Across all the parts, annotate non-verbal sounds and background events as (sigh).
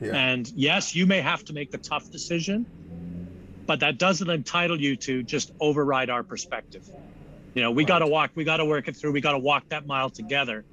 Yeah. And yes, you may have to make the tough decision, but that doesn't entitle you to just override our perspective. You know, we got to walk, we got to work it through, we got to walk that mile together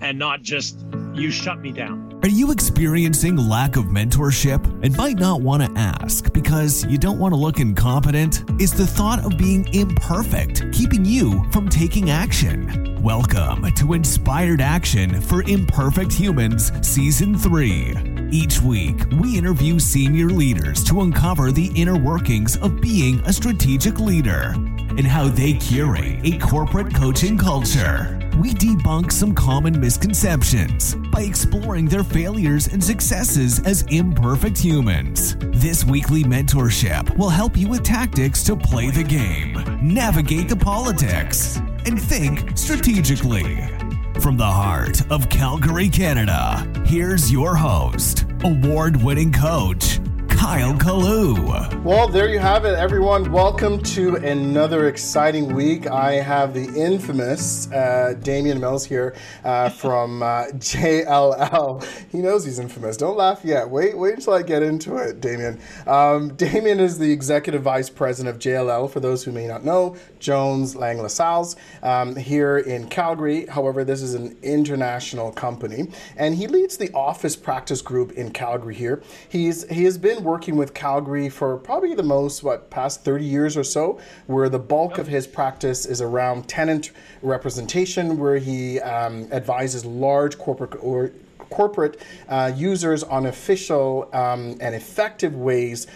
and not just you shut me down. Are you experiencing lack of mentorship and might not want to ask because you don't want to look incompetent? Is the thought of being imperfect keeping you from taking action? Welcome to Inspired Action for Imperfect Humans Season 3. Each week, we interview senior leaders to uncover the inner workings of being a strategic leader and how they curate a corporate coaching culture. We debunk some common misconceptions by exploring their failures and successes as imperfect humans. This weekly mentorship will help you with tactics to play the game, navigate the politics, and think strategically. From the heart of Calgary, Canada, here's your host, award winning coach, Kyle Kalloo. Well, there you have it, everyone. Welcome to another exciting week. I have the infamous uh, Damian Mills here uh, (laughs) from uh, JLL. He knows he's infamous. Don't laugh yet. Wait, wait until I get into it, Damian. Um, Damian is the executive vice president of JLL. For those who may not know, Jones Lang LaSalle's um, here in Calgary. However, this is an international company, and he leads the office practice group in Calgary. Here, he's he has been working with Calgary for probably the most what past 30 years or so, where the bulk of his practice is around tenant representation, where he um, advises large corporate or corporate uh, users on official um, and effective ways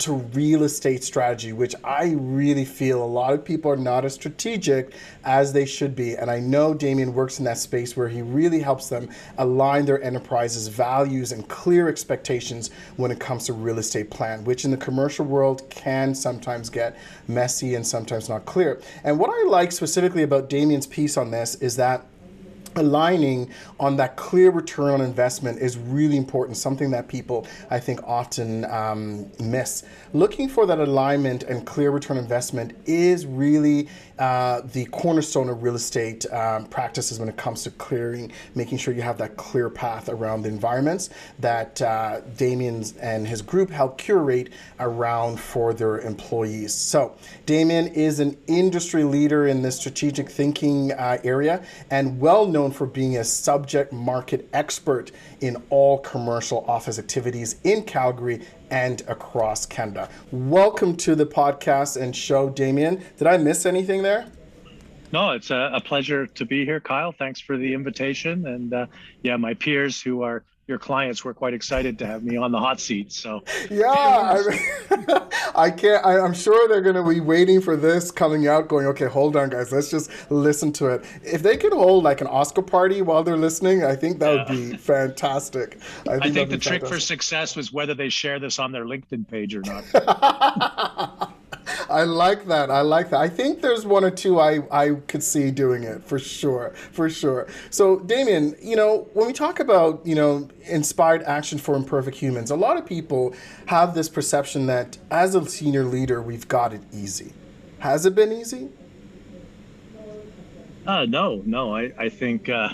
to real estate strategy, which I really feel a lot of people are not as strategic as they should be. And I know Damien works in that space where he really helps them align their enterprise's values and clear expectations when it comes to real estate plan, which in the commercial world can sometimes get messy and sometimes not clear. And what I like specifically about Damien's piece on this is that aligning on that clear return on investment is really important, something that people I think often um, miss. Looking for that alignment and clear return investment is really uh, the cornerstone of real estate um, practices when it comes to clearing, making sure you have that clear path around the environments that uh, Damien and his group help curate around for their employees. So, Damien is an industry leader in the strategic thinking uh, area and well known for being a subject market expert in all commercial office activities in Calgary and across Canada. Welcome to the podcast and show, Damien. Did I miss anything there? No, it's a, a pleasure to be here, Kyle. Thanks for the invitation. And uh, yeah, my peers who are your clients were quite excited to have me on the hot seat. So yeah, I, (laughs) I can't. I, am sure they're going to be waiting for this coming out, going, okay, hold on, guys, let's just listen to it. If they could hold like an Oscar party while they're listening, I think that yeah. would be fantastic. I think, I think the trick fantastic. for success was whether they share this on their LinkedIn page or not. (laughs) I like that. I like that. I think there's one or two I, I could see doing it for sure. For sure. So, Damien, you know, when we talk about, you know, inspired action for imperfect humans, a lot of people have this perception that as a senior leader, we've got it easy. Has it been easy? Uh, no, no. I, I think uh,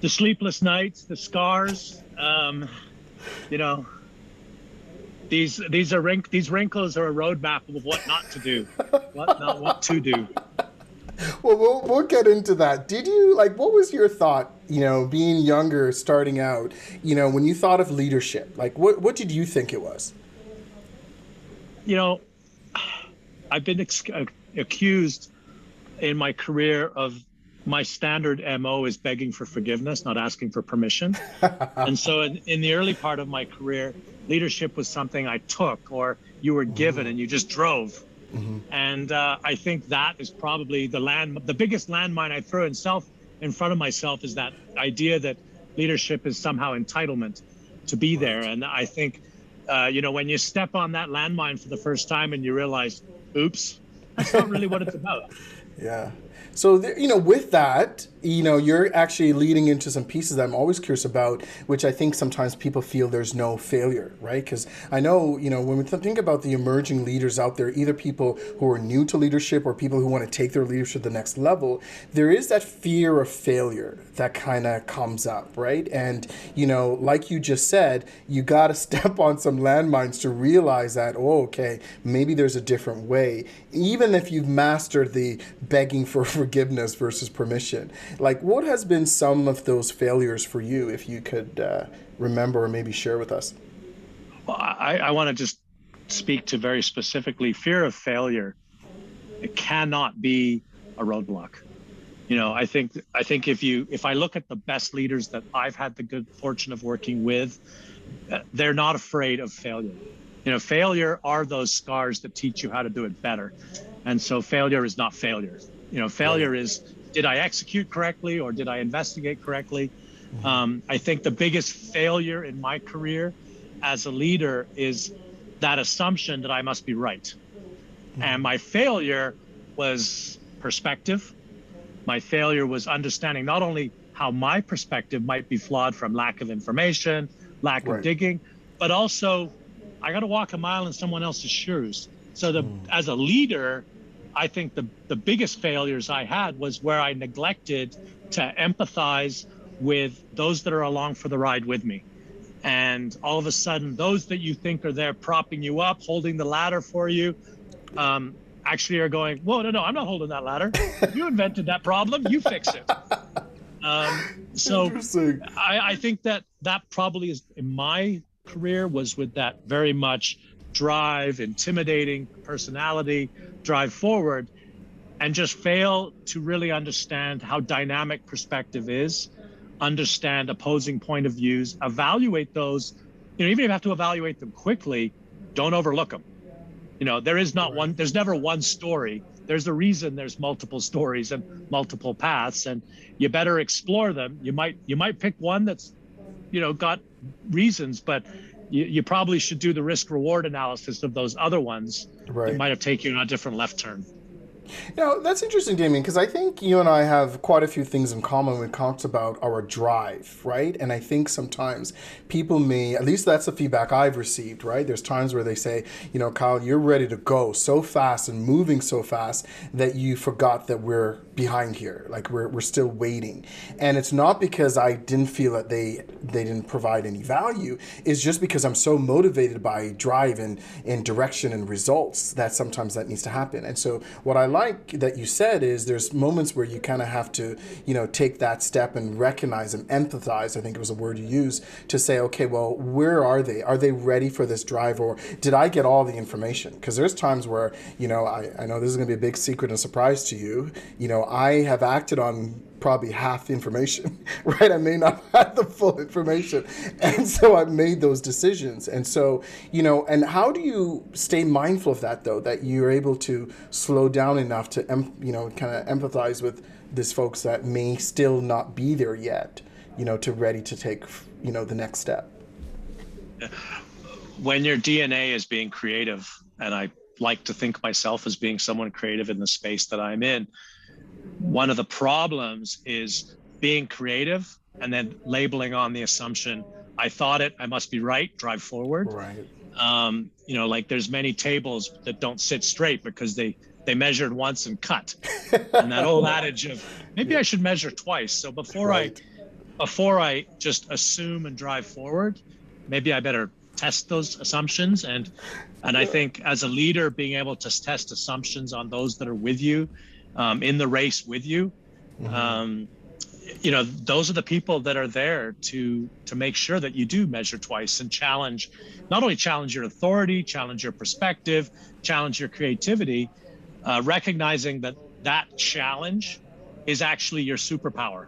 the sleepless nights, the scars, um, you know, these these are wrink these wrinkles are a roadmap of what not to do, what not what to do. (laughs) Well, well, we'll get into that. Did you like? What was your thought? You know, being younger, starting out. You know, when you thought of leadership, like what what did you think it was? You know, I've been ex- uh, accused in my career of my standard mo is begging for forgiveness not asking for permission (laughs) and so in, in, the early part of my career leadership was something i took or you were given mm-hmm. and you just drove mm-hmm. and uh, i think that is probably the land the biggest landmine i throw in self in front of myself is that idea that leadership is somehow entitlement to be right. there and i think uh, you know when you step on that landmine for the first time and you realize oops that's not really what it's (laughs) about yeah. So, there, you know, with that, you know, you're actually leading into some pieces that I'm always curious about, which I think sometimes people feel there's no failure, right? Because I know, you know, when we think about the emerging leaders out there, either people who are new to leadership or people who want to take their leadership to the next level, there is that fear of failure that kind of comes up, right? And, you know, like you just said, you got to (laughs) step on some landmines to realize that, oh, okay, maybe there's a different way. Even if you've mastered the begging for (laughs) forgiveness versus permission. Like, what has been some of those failures for you, if you could uh, remember or maybe share with us? Well, I, I want to just speak to very specifically fear of failure. It cannot be a roadblock. You know, I think I think if you if I look at the best leaders that I've had the good fortune of working with, uh, they're not afraid of failure. You know, failure are those scars that teach you how to do it better. And so failure is not failure. You know, failure is did I execute correctly or did I investigate correctly? Mm-hmm. Um, I think the biggest failure in my career as a leader is that assumption that I must be right. Mm-hmm. And my failure was perspective. My failure was understanding not only how my perspective might be flawed from lack of information, lack right. of digging, but also I got to walk a mile in someone else's shoes. So the mm. as a leader, I think the, the biggest failures I had was where I neglected to empathize with those that are along for the ride with me. And all of a sudden, those that you think are there propping you up, holding the ladder for you, um, actually are going, Whoa, no, no, I'm not holding that ladder. you invented that problem, you fix it. Um, so I, I think that that probably is in my career was with that very much drive, intimidating personality, drive forward, and just fail to really understand how dynamic perspective is, understand opposing point of views, evaluate those. You know, even if you have to evaluate them quickly, don't overlook them. You know, there is not one, there's never one story. There's a reason there's multiple stories and multiple paths, and you better explore them. You might you might pick one that's, you know, got reasons, but you, you probably should do the risk reward analysis of those other ones. Right. It might have taken you on a different left turn. Now, that's interesting, Damien, because I think you and I have quite a few things in common when it talks about our drive, right? And I think sometimes people may, at least that's the feedback I've received, right? There's times where they say, you know, Kyle, you're ready to go so fast and moving so fast that you forgot that we're behind here, like we're, we're still waiting. And it's not because I didn't feel that they they didn't provide any value. It's just because I'm so motivated by drive and, and direction and results that sometimes that needs to happen. And so what I like that you said is there's moments where you kind of have to, you know, take that step and recognize and empathize. I think it was a word you used to say, okay, well, where are they? Are they ready for this drive, or did I get all the information? Because there's times where, you know, I, I know this is going to be a big secret and surprise to you. You know, I have acted on probably half the information, (laughs) right? I may not (laughs) have the full information. And so I made those decisions. And so, you know, and how do you stay mindful of that though, that you're able to slow down enough to, you know, kind of empathize with these folks that may still not be there yet, you know, to ready to take, you know, the next step? When your DNA is being creative, and I like to think myself as being someone creative in the space that I'm in, one of the problems is being creative and then labeling on the assumption I thought it, I must be right, drive forward. Right. Um, you know, like there's many tables that don't sit straight because they they measured once and cut. (laughs) and that old adage of maybe I should measure twice. So before right. I before I just assume and drive forward, maybe I better test those assumptions and and I think as a leader being able to test assumptions on those that are with you um, in the race with you. Mm-hmm. Um, you know, those are the people that are there to to make sure that you do measure twice and challenge, not only challenge your authority, challenge your perspective, challenge your creativity, uh, recognizing that that challenge is actually your superpower.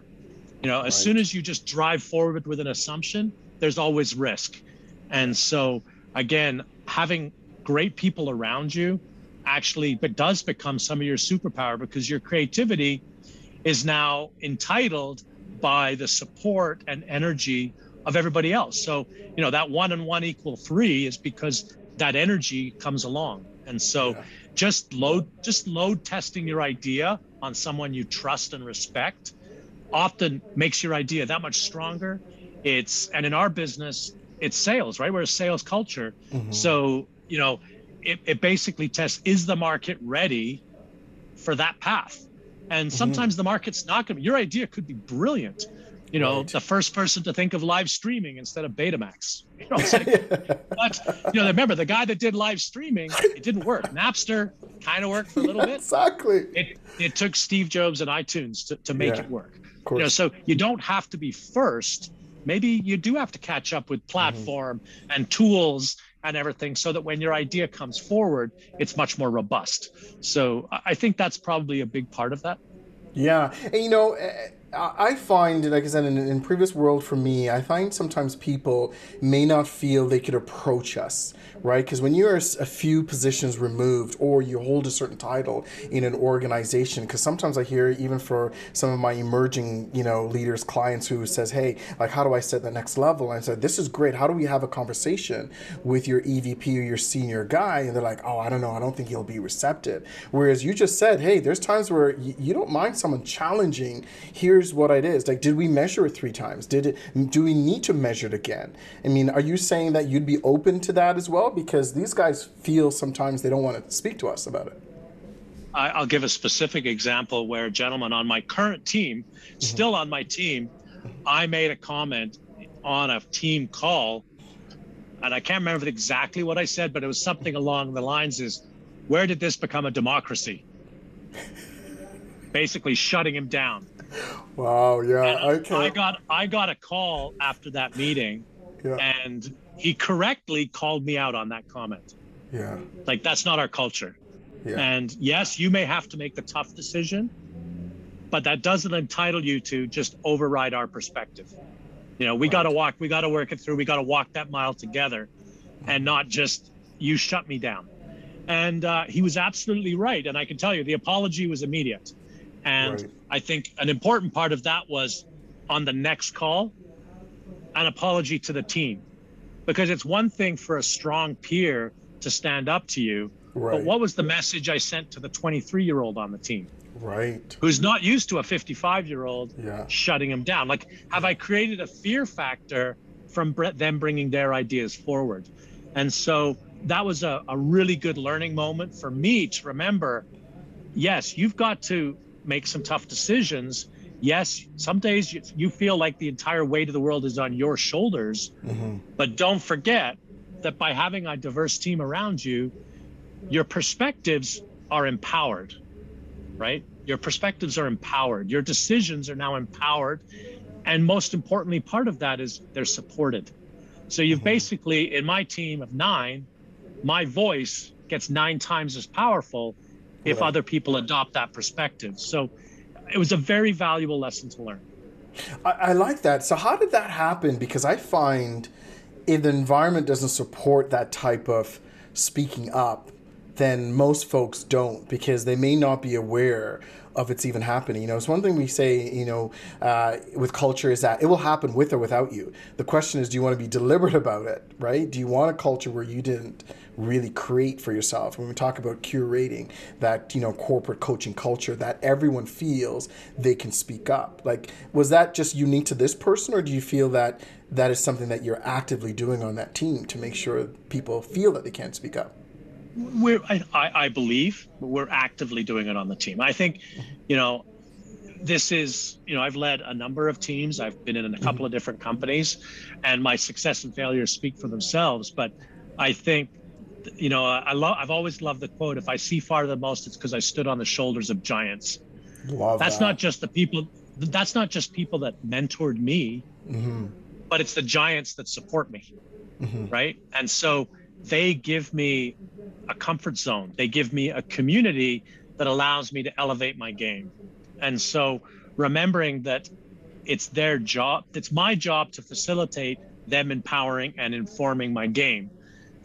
You know, as right. soon as you just drive forward with an assumption, there's always risk. And so, again, having great people around you actually but does become some of your superpower because your creativity is now entitled by the support and energy of everybody else. So, you know, that one and one equal three is because that energy comes along. And so, yeah. just load just load testing your idea on someone you trust and respect often makes your idea that much stronger it's and in our business it's sales right we're a sales culture mm-hmm. so you know it, it basically tests is the market ready for that path? And mm-hmm. sometimes mm-hmm. the market's not going to your idea could be brilliant. You know right. the first person to think of live streaming instead of betamax. You know (laughs) like, but you know remember the guy that did live streaming it didn't work. Napster kind of worked for a little bit. Exactly. It, it took steve jobs and itunes to, to make yeah, it work. you know so you don't have to be first. Maybe you do have to catch up with platform mm-hmm. and tools and everything so that when your idea comes forward it's much more robust. So i think that's probably a big part of that. Yeah. And you know eh, I find, like I said, in, in previous world for me, I find sometimes people may not feel they could approach us, right? Because when you're a few positions removed or you hold a certain title in an organization, because sometimes I hear even for some of my emerging, you know, leaders, clients who says, hey, like, how do I set the next level? And I said, this is great. How do we have a conversation with your EVP or your senior guy? And they're like, oh, I don't know. I don't think he'll be receptive. Whereas you just said, hey, there's times where you don't mind someone challenging here here's what it is. Like, did we measure it three times? Did it? Do we need to measure it again? I mean, are you saying that you'd be open to that as well? Because these guys feel sometimes they don't want to speak to us about it. I'll give a specific example where a gentleman on my current team, mm-hmm. still on my team, I made a comment on a team call, and I can't remember exactly what I said, but it was something along the lines is, where did this become a democracy? (laughs) Basically shutting him down. Wow. Yeah. okay. I got I got a call after that meeting, yeah. and he correctly called me out on that comment. Yeah. Like that's not our culture. Yeah. And yes, you may have to make the tough decision, but that doesn't entitle you to just override our perspective. You know, we right. got to walk, we got to work it through, we got to walk that mile together, and not just you shut me down. And uh, he was absolutely right. And I can tell you, the apology was immediate. And right. I think an important part of that was on the next call, an apology to the team. Because it's one thing for a strong peer to stand up to you, right. but what was the message I sent to the 23 year old on the team? Right. Who's not used to a 55 year old yeah. shutting him down? Like, have I created a fear factor from them bringing their ideas forward? And so that was a, a really good learning moment for me to remember yes, you've got to make some tough decisions. Yes, some days you, you feel like the entire weight of the world is on your shoulders, mm-hmm. but don't forget that by having a diverse team around you, your perspectives are empowered, right? Your perspectives are empowered. Your decisions are now empowered. And most importantly, part of that is they're supported. So you've mm-hmm. basically, in my team of nine, my voice gets nine times as powerful if right. other people adopt that perspective. So it was a very valuable lesson to learn. I, I, like that. So how did that happen? Because I find if the environment doesn't support that type of speaking up, then most folks don't because they may not be aware of it's even happening. You know, it's one thing we say, you know, uh, with culture is that it will happen with or without you. The question is, do you want to be deliberate (laughs) about it, right? Do you want a culture where you didn't really create for yourself? When we talk about curating that, you know, corporate coaching culture that everyone feels they can speak up. Like, was that just unique to this person, or do you feel that that is something that you're actively doing on that team to make sure people feel that they can speak up? we're I, I believe we're actively doing it on the team. I think, you know, this is you know I've led a number of teams. I've been in a couple of different companies, and my success and failures speak for themselves. But I think, you know, I love I've always loved the quote: "If I see far the most, it's because I stood on the shoulders of giants." Love that's that. not just the people. That's not just people that mentored me, mm-hmm. but it's the giants that support me, mm-hmm. right? And so they give me a comfort zone. They give me a community that allows me to elevate my game. And so remembering that it's their job, it's my job to facilitate them empowering and informing my game.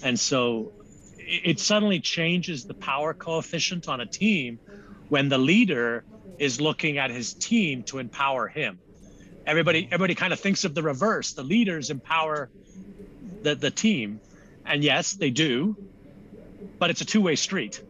And so it suddenly changes the power coefficient on a team when the leader is looking at his team to empower him. Everybody everybody kind of thinks of the reverse. The leaders empower the, the team and yes, they do, but it's a two way street.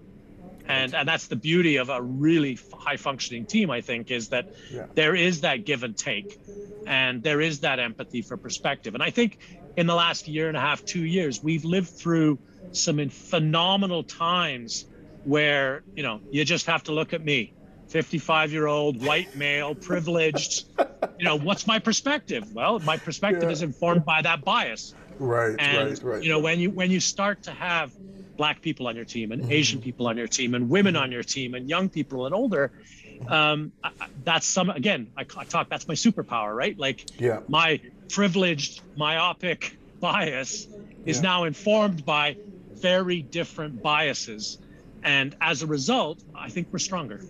and and that's the beauty of a really high functioning team i think is that yeah. there is that give and take and there is that empathy for perspective and i think in the last year and a half two years we've lived through some phenomenal times where you know you just have to look at me 55 year old white male privileged you know what's my perspective well my perspective yeah. is informed by that bias right and right, right. you know when you when you start to have black people on your team and mm-hmm. Asian people on your team and women on your team and young people and older. Um, I, that's some again. I, I, talk. That's my superpower, right? Like, yeah. my privileged myopic bias is yeah. now informed by very different biases, and as a result, I think we're stronger.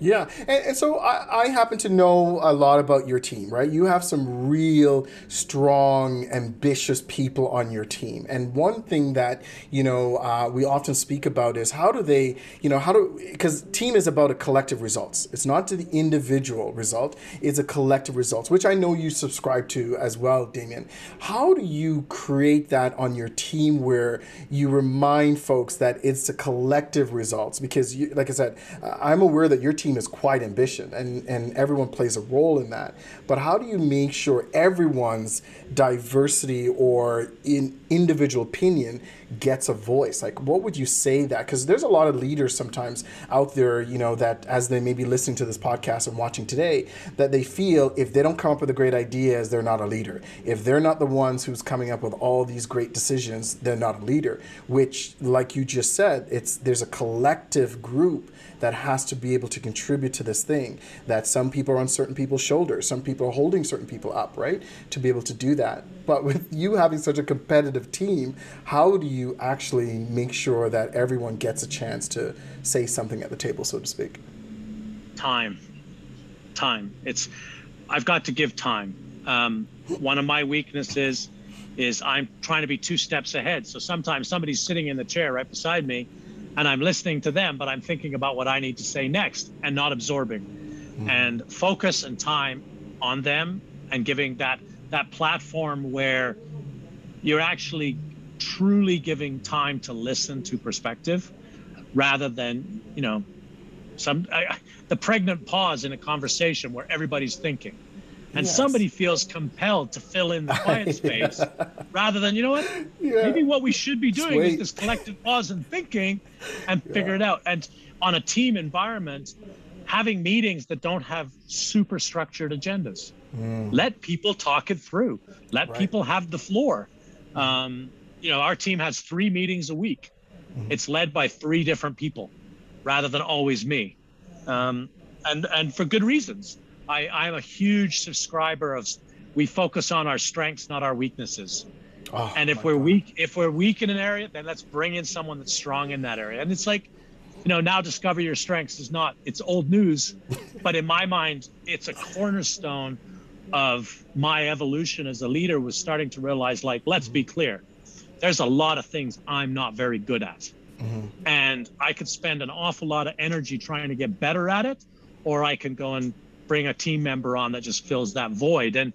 Yeah, and, and so I, I, happen to know a lot about your team, right? You have some real strong, ambitious people on your team, and one thing that you know uh, we often speak about is how do they, you know, how do because team is about a collective results. It's not the individual result; it's a collective results, which I know you subscribe to as well, Damien. How do you create that on your team where you remind folks that it's a collective results? Because, you, like I said, I'm aware that your team team is quite ambitious and, and everyone plays a role in that. But how do you make sure everyone's diversity or in individual opinion gets a voice? Like, what would you say that? Because there's a lot of leaders sometimes out there, you know, that as they may be listening to this podcast and watching today, that they feel if they don't come up with a great ideas, they're not a leader. If they're not the ones who's coming up with all these great decisions, they're not a leader. Which, like you just said, it's there's a collective group that has to be able to contribute to this thing. That some people are on certain people's shoulders, some people are holding certain people up, right? To be able to do that. But with you having such a competitive team, how do you actually make sure that everyone gets a chance to say something at the table, so to speak? Time. Time. It's, I've got to give time. Um, one of my weaknesses is I'm trying to be two steps ahead. So sometimes somebody's sitting in the chair right beside me and I'm listening to them, but I'm thinking about what I need to say next and not absorbing. Mm-hmm. And focus and time on them and giving that that platform where you're actually truly giving time to listen to perspective rather than, you know, some I, the pregnant pause in a conversation where everybody's thinking and yes. somebody feels compelled to fill in the quiet (laughs) space rather than you know what yeah. maybe what we should be doing Sweet. is this collective pause and thinking and yeah. figure it out and on a team environment having meetings that don't have super structured agendas mm. let people talk it through let right. people have the floor um, you know our team has three meetings a week mm. it's led by three different people rather than always me um, and and for good reasons I, I'm a huge subscriber of we focus on our strengths, not our weaknesses. Oh, and if we're God. weak, if we're weak in an area, then let's bring in someone that's strong in that area. And it's like, you know, now discover your strengths is not it's old news, (laughs) but in my mind, it's a cornerstone of my evolution as a leader was starting to realize like, let's be clear, there's a lot of things I'm not very good at. Mm-hmm. And I could spend an awful lot of energy trying to get better at it, or I can go and bring a team member on that just fills that void. And,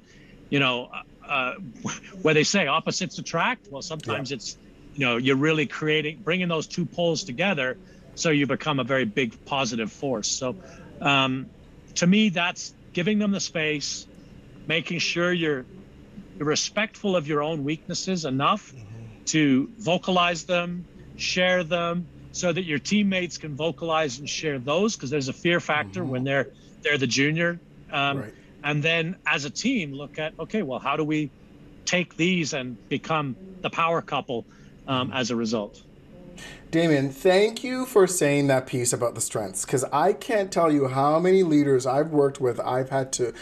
you know, uh, (laughs) where they say opposites attract, well, sometimes yeah. it's, you know, you're really creating, bringing those two poles together so you become a very big positive force. So um, to me, that's giving them the space, making sure you're, you're respectful of your own weaknesses enough mm-hmm. to vocalize them, share them, so that your teammates can vocalize and share those because there's a fear factor mm-hmm. when they're they're the junior. Um, right. And then as a team, look at okay, well, how do we take these and become the power couple um, as a result? Damien, thank you for saying that piece about the strengths because I can't tell you how many leaders I've worked with I've had to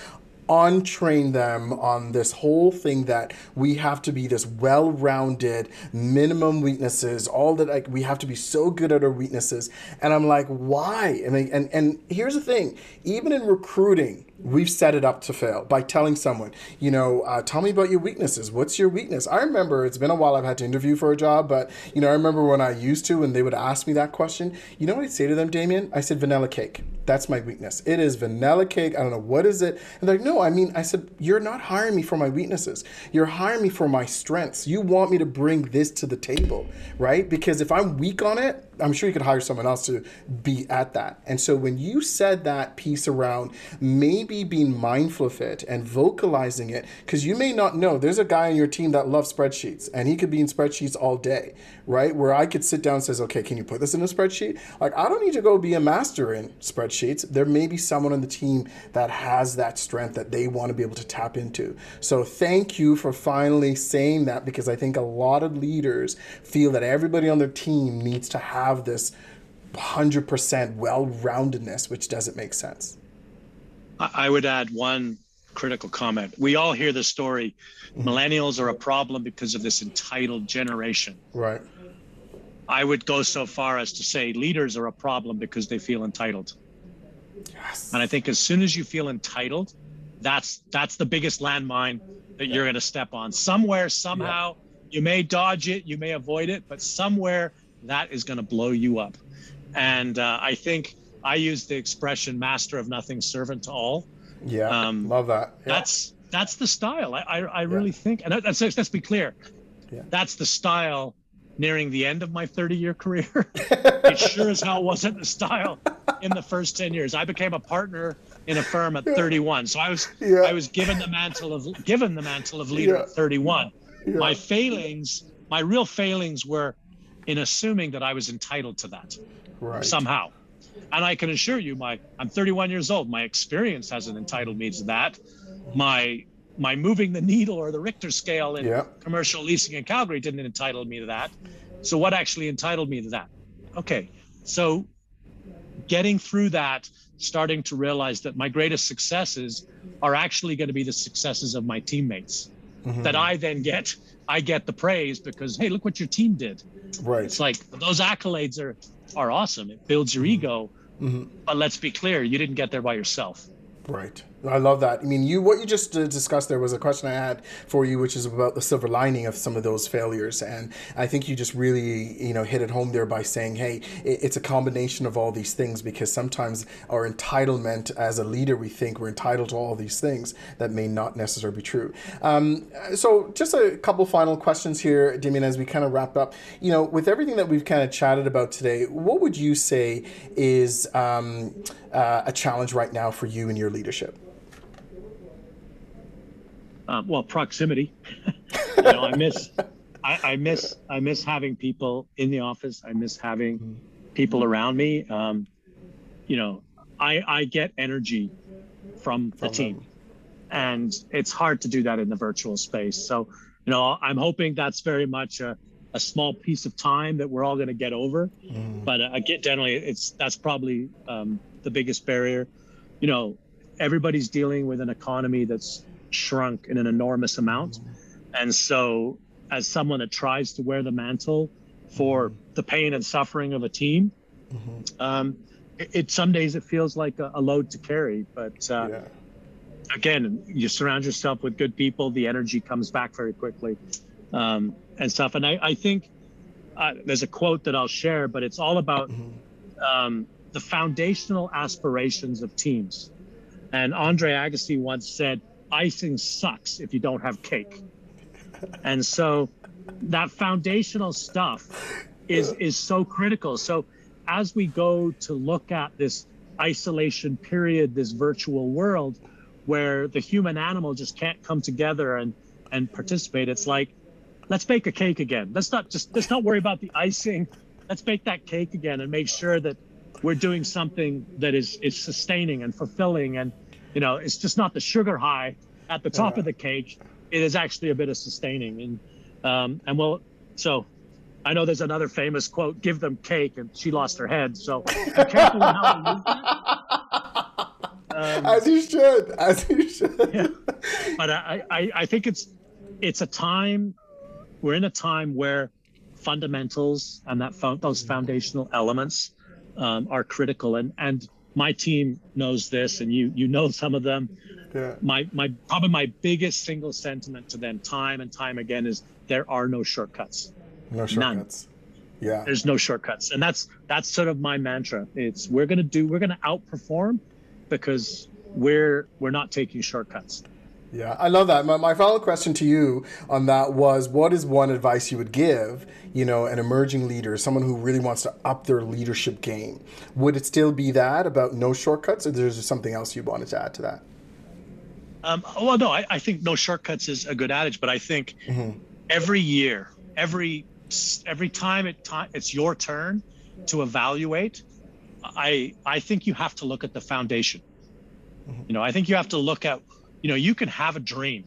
untrain them on this whole thing that we have to be this well-rounded minimum weaknesses all that like we have to be so good at our weaknesses. And i'm like why? I mean, and and here's the thing. Even in recruiting we've set it up to fail by telling someone, you know, uh, tell me about your weaknesses. What's your weakness? I remember it's been a while I've had to interview for a job, but, you know, I remember when I used to and they would ask me that question. You know what I'd say to them, Damien? I said, vanilla cake. That's my weakness. It is vanilla cake. I don't know. What is it? And they're like, no, I mean, I said, you're not hiring me for my weaknesses. You're hiring me for my strengths. You want me to bring this to the table, right? Because if I'm weak on it, I'm sure you could hire someone else to be at that. And so when you said that piece around maybe being mindful of it and vocalizing it, because you may not know, there's a guy on your team that loves spreadsheets and he could be in spreadsheets all day, right? Where I could sit down and says, okay, can you put this in a spreadsheet? Like I don't need to go be a master in spreadsheets. There may be someone on the team that has that strength that they want to be able to tap into. So thank you for finally saying that because I think a lot of leaders feel that everybody on their team needs to have have this 100% well-roundedness which doesn't make sense i would add one critical comment we all hear the story mm-hmm. millennials are a problem because of this entitled generation right i would go so far as to say leaders are a problem because they feel entitled yes. and i think as soon as you feel entitled that's that's the biggest landmine that yeah. you're going to step on somewhere somehow yeah. you may dodge it you may avoid it but somewhere that is going to blow you up. And uh, I think I use the expression "master of nothing, servant to all." Yeah, um, love that. Yeah. That's that's the style. I I, I really yeah. think, and let's let's be clear, yeah. that's the style. Nearing the end of my 30-year career, (laughs) it sure as hell wasn't the style in the first 10 years. I became a partner in a firm at 31, so I was I was given the mantle of given the mantle of leader at 31. My failings, my real failings were in assuming that I was entitled to that right. somehow. And I can assure you, my I'm 31 years old. My experience hasn't entitled me to that. My my moving the needle or the Richter scale in yeah. commercial leasing in Calgary didn't entitle me to that. So what actually entitled me to that? Okay, so getting through that, starting to realize that my greatest successes are actually going to be the successes of my teammates. Mm-hmm. That I then get I get the praise because hey, look what your team did. Right. It's like those accolades are are awesome. It builds your mm-hmm. ego. Mm-hmm. But let's be clear, you didn't get there by yourself. Right. I love that. I mean, you what you just discussed there was a question I had for you, which is about the silver lining of some of those failures, and I think you just really you know hit it home there by saying, hey, it's a combination of all these things because sometimes our entitlement as a leader, we think we're entitled to all these things that may not necessarily be true. Um, so, just a couple final questions here, Damien, as we kind of wrap up. You know, with everything that we've kind of chatted about today, what would you say is um, uh, a challenge right now for you and your leadership? Um, well, proximity. (laughs) you know, I miss, I, I, miss, I miss having people in the office. I miss having people around me. Um, you know, I, I get energy from the from team, them. and it's hard to do that in the virtual space. So, you know, I'm hoping that's very much a, a small piece of time that we're all going to get over. Mm. But uh, get generally, it's that's probably um, the biggest barrier. You know, everybody's dealing with an economy that's shrunk in an enormous amount. And so, as someone that tries to wear the mantle for the pain and suffering of a team, mm-hmm. um, it, it, some days it feels like a, a load to carry. But uh, yeah. again, you surround yourself with good people, the energy comes back very quickly um, and stuff. And I, I think uh, there's a quote that I'll share, but it's all about mm-hmm. um, the foundational aspirations of teams. And Andre Agassi once said, icing sucks if you don't have cake. And so that foundational stuff is is so critical. So as we go to look at this isolation period, this virtual world where the human animal just can't come together and and participate, it's like let's bake a cake again. Let's not just let's not worry about the icing. Let's bake that cake again and make sure that we're doing something that is is sustaining and fulfilling and you know, it's just not the sugar high at the top yeah. of the cake. It is actually a bit of sustaining, and um, and well, so I know there's another famous quote: "Give them cake," and she lost her head. So be careful how Um, as you should, as you should. Yeah. But I, I, I think it's it's a time we're in a time where fundamentals and that those foundational elements um, are critical and and my team knows this, and you you know some of them. Yeah. My my probably my biggest single sentiment to them, time and time again, is there are no shortcuts. No shortcuts. None. Yeah. There's no shortcuts, and that's that's sort of my mantra. It's we're gonna do we're gonna outperform because we're we're not taking shortcuts. Yeah, I love that. My, my follow question to you on that was what is one advice you would give, you know, an emerging leader, someone who really wants to up their leadership game? Would it still be that about no shortcuts, or is there something else you wanted to add to that? Um, well, no, I, I, think no shortcuts is a good adage, but I think mm-hmm. every year, every every time it it's your turn to evaluate, I I think you have to look at the foundation. Mm-hmm. You know, I think you have to look at you know, you can have a dream.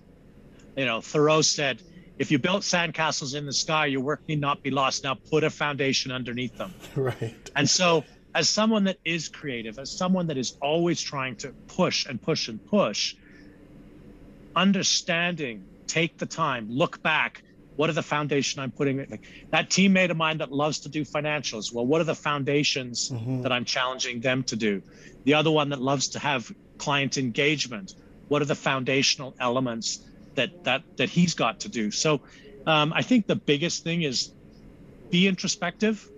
You know, Thoreau said, if you built sandcastles in the sky, your work need not be lost. Now put a foundation underneath them. (laughs) Right. And so, as someone that is creative, as someone that is always trying to push and push and push, understanding, take the time, look back. What are the foundation I'm putting? Like that teammate of mine that loves to do financials. Well, what are the foundations mm-hmm. that I'm challenging them to do? The other one that loves to have client engagement what are the foundational elements that that that he's got to do? So um, i think the biggest thing is be introspective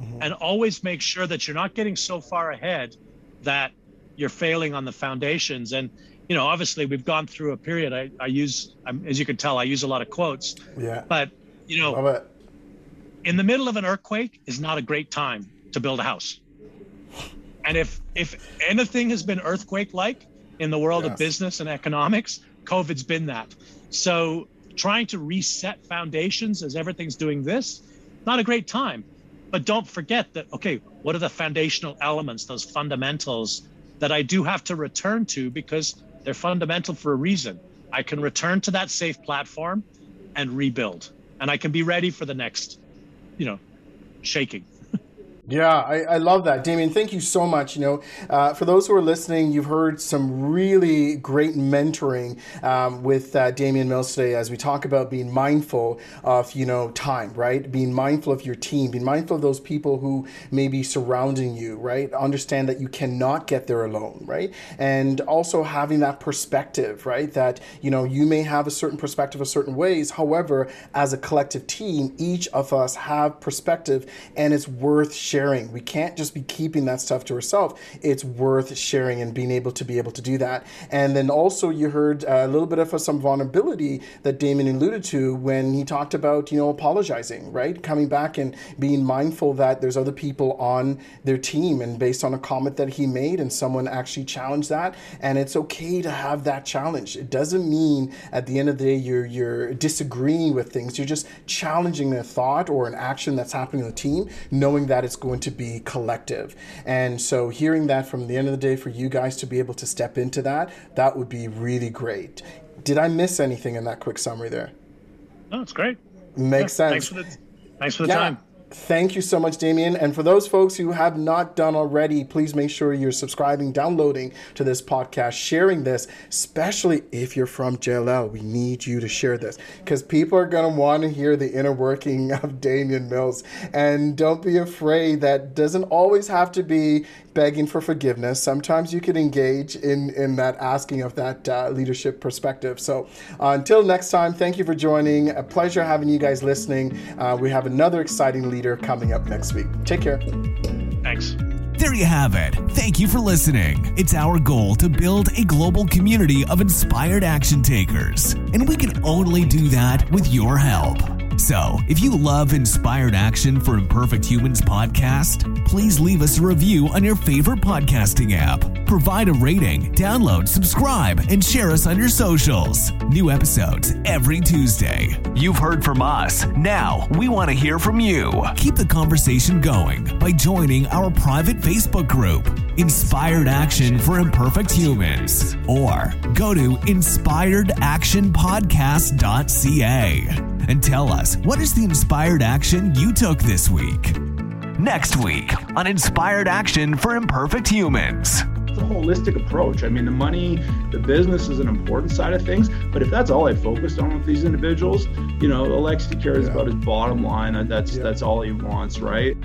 mm-hmm. and always make sure that you're not getting so far ahead that you're failing on the foundations. And you know obviously we've gone through a period i, I use I'm, as you can tell i use a lot of quotes. Yeah. But you know in the middle of an earthquake is not a great time to build a house. And if if anything has been earthquake like in the world yes. of business and economics, COVID's been that. So trying to reset foundations as everything's doing this, not a great time. But don't forget that, okay, what are the foundational elements, those fundamentals that I do have to return to because they're fundamental for a reason. I can return to that safe platform and rebuild. And I can be ready for the next, you know, shaking. Yeah, I, I, love that. Damien, thank you so much. You know, uh, for those who are listening, you've heard some really great mentoring um, with uh, Damien Mills today as we talk about being mindful of, you know, time, right? Being mindful of your team, being mindful of those people who may be surrounding you, right? Understand that you cannot get there alone, right? And also having that perspective, right? That, you know, you may have a certain perspective of certain ways. However, as a collective team, each of us have perspective and it's worth sharing. We can't just be keeping that stuff to ourselves. It's worth sharing and being able to be able to do that. And then also you heard a little bit of some vulnerability that Damon alluded to when he talked about, you know, apologizing, right? Coming back and being mindful that there's other people on their team and based on a comment that he made and someone actually challenged that. And it's okay to have that challenge. It doesn't mean at the end of the day you're you're disagreeing with things. You're just challenging a thought or an action that's happening in the team, knowing that it's going to be collective. And so hearing that from the end of the day for you guys to be able to step into that, that would be really great. Did I miss anything in that quick summary there? No, it's great. Makes yeah, sense. Thanks for the, thanks for the yeah. time. Thank you so much, Damien. And for those folks who have not done already, please make sure you're subscribing, downloading to this podcast, sharing this, especially if you're from JLL. We need you to share this because people are going to want to hear the inner working (laughs) of Damien Mills. And don't be afraid that doesn't always have to be begging for forgiveness. Sometimes you can engage in, in that asking of that uh, leadership perspective. So uh, until next time, thank you for joining. A pleasure having you guys listening. Uh, we have another exciting leader coming up next week. Take care. Thanks. There you have it. Thank you for listening. It's our goal to build a global community of inspired action takers, and we can only do that with your help. So, if you love Inspired Action for Imperfect Humans podcast, please leave us a review on your favorite podcasting app. Provide a rating, download, subscribe, and share us on your socials. New episodes every Tuesday. You've heard from us. Now, we want to hear from you. Keep the conversation going by joining our private Facebook group, Inspired Action for Imperfect Humans, or go to inspiredactionpodcast.ca and tell us what is the inspired action you took this week. Next week on Inspired Action for Imperfect Humans. It's a holistic approach. I mean, the money, the business is an important side of things, but if that's all I focused on with these individuals, you know, Alexi cares yeah. about his bottom line. That's yeah. that's all he wants, right?